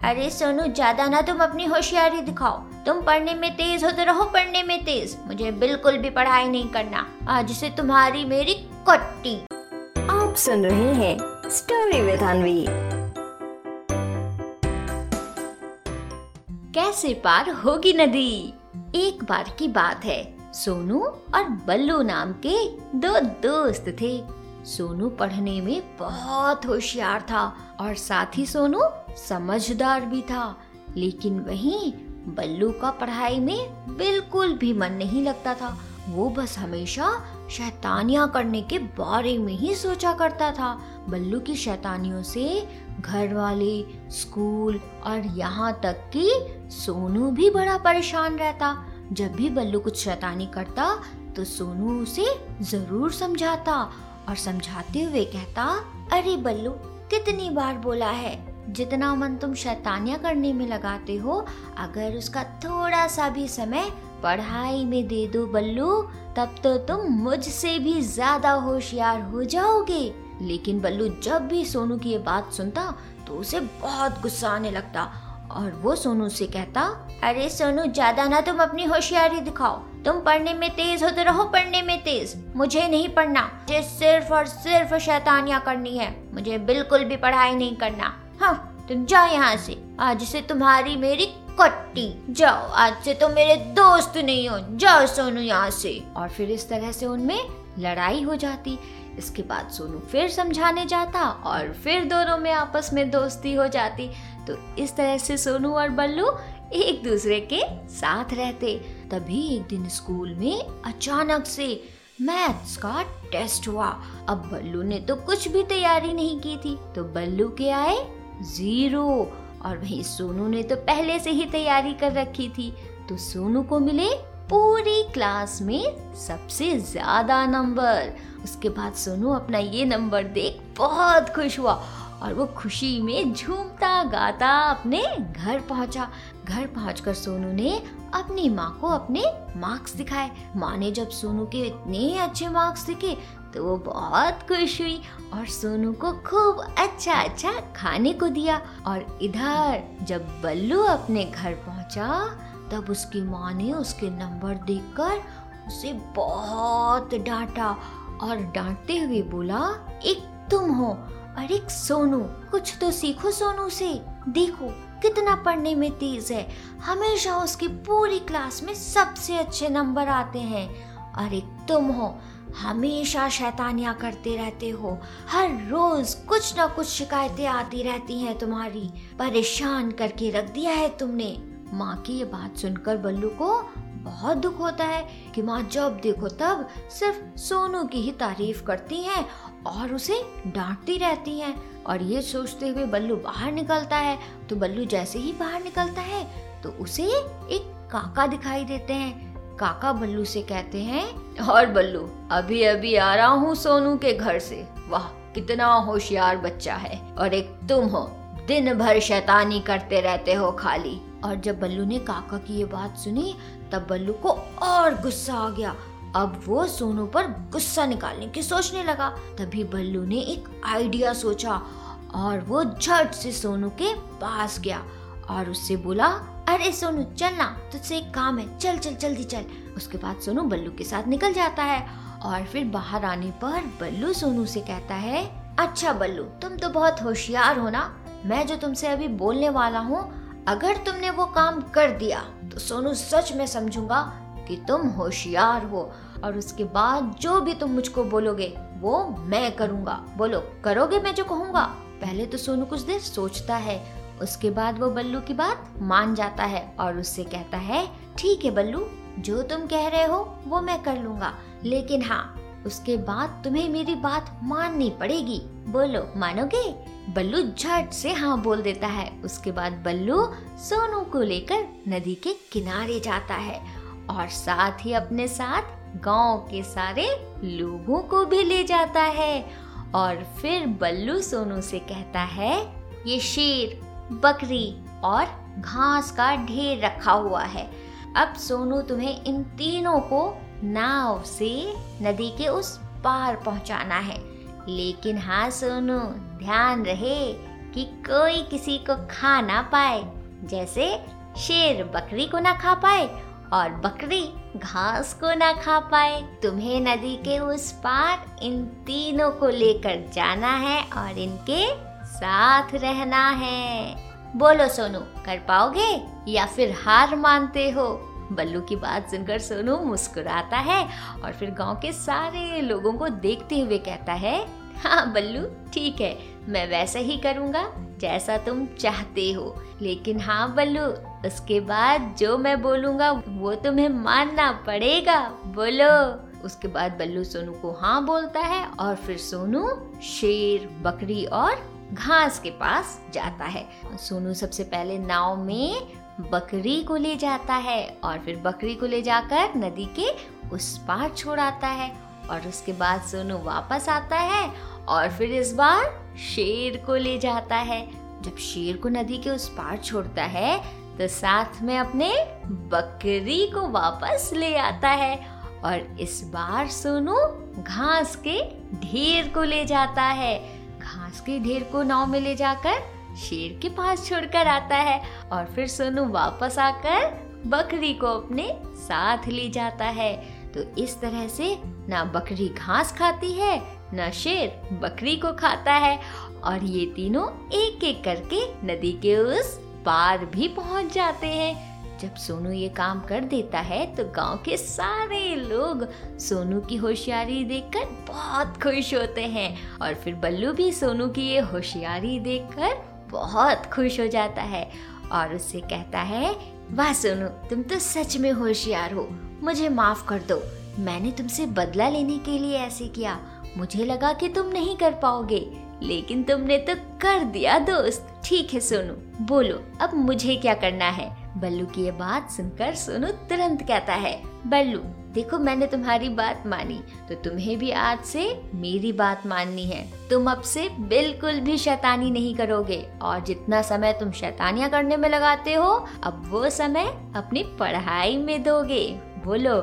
अरे सोनू ज़्यादा ना तुम अपनी होशियारी दिखाओ। तुम पढ़ने में तेज हो तो रहो पढ़ने में तेज। मुझे बिल्कुल भी पढ़ाई नहीं करना। आज से तुम्हारी मेरी कट्टी। आप सुन रहे हैं स्टोरी विद अनवी कैसे पार होगी नदी? एक बार की बात है। सोनू और बल्लू नाम के दो दोस्त थे। सोनू पढ़ने में बहुत होशियार था और साथ ही सोनू समझदार भी था, लेकिन वहीं बल्लू का पढ़ाई में बिल्कुल भी मन नहीं लगता था। वो बस हमेशा शैतानियाँ करने के बारे में ही सोचा करता था। बल्लू की शैतानियों से घर वाले स्कूल और यहाँ तक कि सोनू भी बड़ा परेशान रहता। जब भी बल्लू कुछ शैतानी करता तो सोनू उसे ज़रूर समझाता और समझाते हुए कहता, अरे बल्लू, कितनी बार बोला है? जितना मन तुम शैतानिया करने में लगाते हो, अगर उसका थोड़ा सा भी समय पढ़ाई में दे दो बल्लू, तब तो तुम मुझसे भी ज़्यादा होशियार हो जाओगे। लेकिन बल्लू, जब भी सोनू की ये बात सुनता तो उसे बहुत गुस्सा आने लगता और वो सोनू से कहता, अरे सोनू, ज़्यादा ना तुम अपनी होशियारी दिखाओ। तुम पढ़ने में तेज हो तो रहो, पढ़ने में तेज। मुझे नहीं पढ़ना। मुझे सिर्फ़ और सिर्फ़ शैतानियाँ करनी है। मुझे बिल्कुल भी पढ़ाई नहीं करना। हाँ तुम जाओ यहाँ से। आज से तुम्हारी मेरी कट्टी। जाओ, आज से तुम मेरे दोस्त नहीं हो। जाओ सोनू यहाँ से। और फिर इस तरह से उनमें लड़ाई हो जाती। इसके बाद सोनू फिर समझाने जाता और फिर दोनों में आपस में दोस्ती हो जाती। तो इस तरह से सोनू और बल्लू एक दूसरे के साथ रहते। तभी एक दिन स्कूल में अचानक से मैथ्स का टेस्ट हुआ। अब बल्लू ने तो कुछ भी तैयारी नहीं की थी। तो बल्लू के आए ज़ीरो। और वहीं सोनू ने तो पहले से ही तैयारी कर रखी थी। तो सोनू को मिले पूरी क्लास में सबसे ज़्यादा नंबर। उसके बाद सोनू अपना ये नंबर देख बहुत खुश हुआ और वो खुशी में झूमता गाता अपने घर पहुँचा। घर पहुंचकर सोनू ने अपनी माँ को अपने मार्क्स दिखाए। माँ ने जब सोनू के इतने अच्छे मार्क्स दिखे तो वो बहुत खुश हुई और सोनू को खूब अच्छा अच्छा खाने को दिया। और इधर जब बल्लू अपने घर पहुँचा, तब उसकी माँ ने उसके नंबर देखकर उसे बहुत डांटा और डांटते हुए बोला, एक तुम हो और एक सोनू। कुछ तो सीखो सोनू से। देखो कितना पढ़ने में तेज है। हमेशा उसकी पूरी क्लास में सबसे अच्छे नंबर आते हैं। और एक तुम हो हमेशा शैतानियाँ करते रहते हो। हर रोज कुछ ना कुछ शिकायतें आती रहती हैं तुम्हारी। परेशान करके रख दिया है तुमने। माँ की ये बात सुनकर बल्लू को बहुत दुख होता है कि माँ जब देखो तब सिर्फ़ सोनू की ही तारीफ़ करती हैं और उसे डांटती रहती हैं। और ये सोचते हुए बल्लू बाहर निकलता है। तो बल्लू जैसे ही बाहर निकलता है तो उसे एक काका दिखाई देते हैं। काका बल्लू से कहते हैं, और बल्लू अभी अभी आ रहा हूँ सोनू के घर से। वाह, कितना होशियार बच्चा है। और एक तुम हो दिन भर शैतानी करते रहते हो खाली। और जब बल्लू ने काका की ये बात सुनी, तब बल्लू को और गुस्सा आ गया। अब वो सोनू पर गुस्सा निकालने की सोचने लगा। तभी बल्लू ने एक आइडिया सोचा और वो झट से सोनू के पास गया और उससे बोला अरे सोनू चलना तुझसे एक काम है। चल चल, जल्दी चल। उसके बाद सोनू बल्लू के साथ निकल जाता है और फिर बाहर आने पर बल्लू सोनू से कहता है अच्छा बल्लू, तुम तो बहुत होशियार हो ना। मैं जो तुमसे अभी बोलने वाला हूँ, अगर तुमने वो काम कर दिया तो सोनू सच में समझूँगा कि तुम होशियार हो। और उसके बाद जो भी तुम मुझको बोलोगे, वो मैं करूँगा। बोलो, करोगे मैं जो कहूँगा? पहले तो सोनू कुछ देर सोचता है उसके बाद वो बल्लू की बात मान जाता है और उससे कहता है, ठीक है बल्लू, जो तुम कह रहे हो, वो मैं कर लूँगा। लेकिन हाँ उसके बाद तुम्हें मेरी बात माननी पड़ेगी। बोलो, मानोगे? बल्लू झट से हाँ बोल देता है। उसके बाद बल्लू सोनू को लेकर नदी के किनारे जाता है और साथ ही अपने साथ गाँव के सारे लोगों को भी ले जाता है। और फिर बल्लू सोनू से कहता है, ये शेर बकरी और घास का ढेर रखा हुआ है। अब सोनू तुम्हें इन तीनों को नाव से नदी के उस पार पहुंचाना है। लेकिन हाँ सोनू, ध्यान रहे कि कोई किसी को खा ना पाए। जैसे शेर बकरी को ना खा पाए और बकरी घास को ना खा पाए। तुम्हें नदी के उस पार इन तीनों को लेकर जाना है और इनके साथ रहना है। बोलो सोनू, कर पाओगे या फिर हार मानते हो? बल्लू की बात सुनकर सोनू मुस्कुराता है और फिर गाँव के सारे लोगों को देखते हुए कहता है हाँ बल्लू, ठीक है, मैं वैसा ही करूँगा जैसा तुम चाहते हो। लेकिन हाँ बल्लू, उसके बाद जो मैं बोलूँगा, वो तुम्हें मानना पड़ेगा। बोलो। उसके बाद बल्लू सोनू को हाँ बोलता है और फिर सोनू शेर, बकरी और घास के पास जाता है। सोनू सबसे पहले नाव में बकरी को ले जाता है और फिर बकरी को ले जाकर नदी के उस पार छोड़ाता है और उसके बाद सोनू वापस आता है और फिर इस बार शेर को ले जाता है। जब शेर को नदी के उस पार छोड़ता है तो साथ में अपने बकरी को वापस ले आता है और इस बार सोनू घास के ढेर को ले जाता है। घास के ढेर को नाव में ले जाकर शेर के पास छोड़कर आता है और फिर सोनू वापस आकर बकरी को अपने साथ ले जाता है। तो इस तरह से ना बकरी घास खाती है, ना शेर बकरी को खाता है और ये तीनों एक एक करके नदी के उस पार भी पहुँच जाते हैं। जब सोनू ये काम कर देता है तो गाँव के सारे लोग सोनू की होशियारी देखकर बहुत खुश होते हैं। और फिर बल्लू भी सोनू की ये होशियारी देखकर बहुत खुश हो जाता है और उससे कहता है, वाह सोनू, तुम तो सच में होशियार हो। मुझे माफ़ कर दो। मैंने तुमसे बदला लेने के लिए ऐसे किया। मुझे लगा कि तुम नहीं कर पाओगे, लेकिन तुमने तो कर दिया दोस्त। ठीक है सोनू, बोलो, अब मुझे क्या करना है? बल्लू की ये बात सुनकर सोनू तुरंत कहता है, बल्लू, देखो मैंने तुम्हारी बात मानी तो तुम्हें भी आज से मेरी बात माननी है। तुम अब से बिल्कुल भी शैतानी नहीं करोगे, और जितना समय तुम शैतानियाँ करने में लगाते हो, अब वो समय अपनी पढ़ाई में दोगे। बोलो,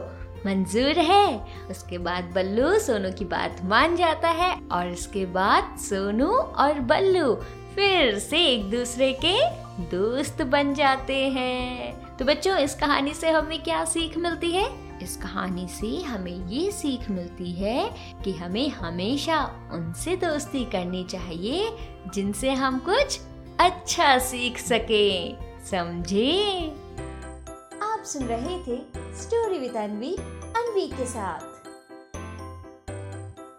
मंजूर है? उसके बाद बल्लू सोनू की बात मान जाता है, और उसके बाद सोनू और बल्लू फिर से एक दूसरे के दोस्त बन जाते हैं। तो बच्चों, इस कहानी से हमें क्या सीख मिलती है? इस कहानी से हमें ये सीख मिलती है कि हमें हमेशा उनसे दोस्ती करनी चाहिए, जिनसे हम कुछ अच्छा सीख सके। समझे? आप सुन रहे थे स्टोरी विद अनवी अनवी के साथ।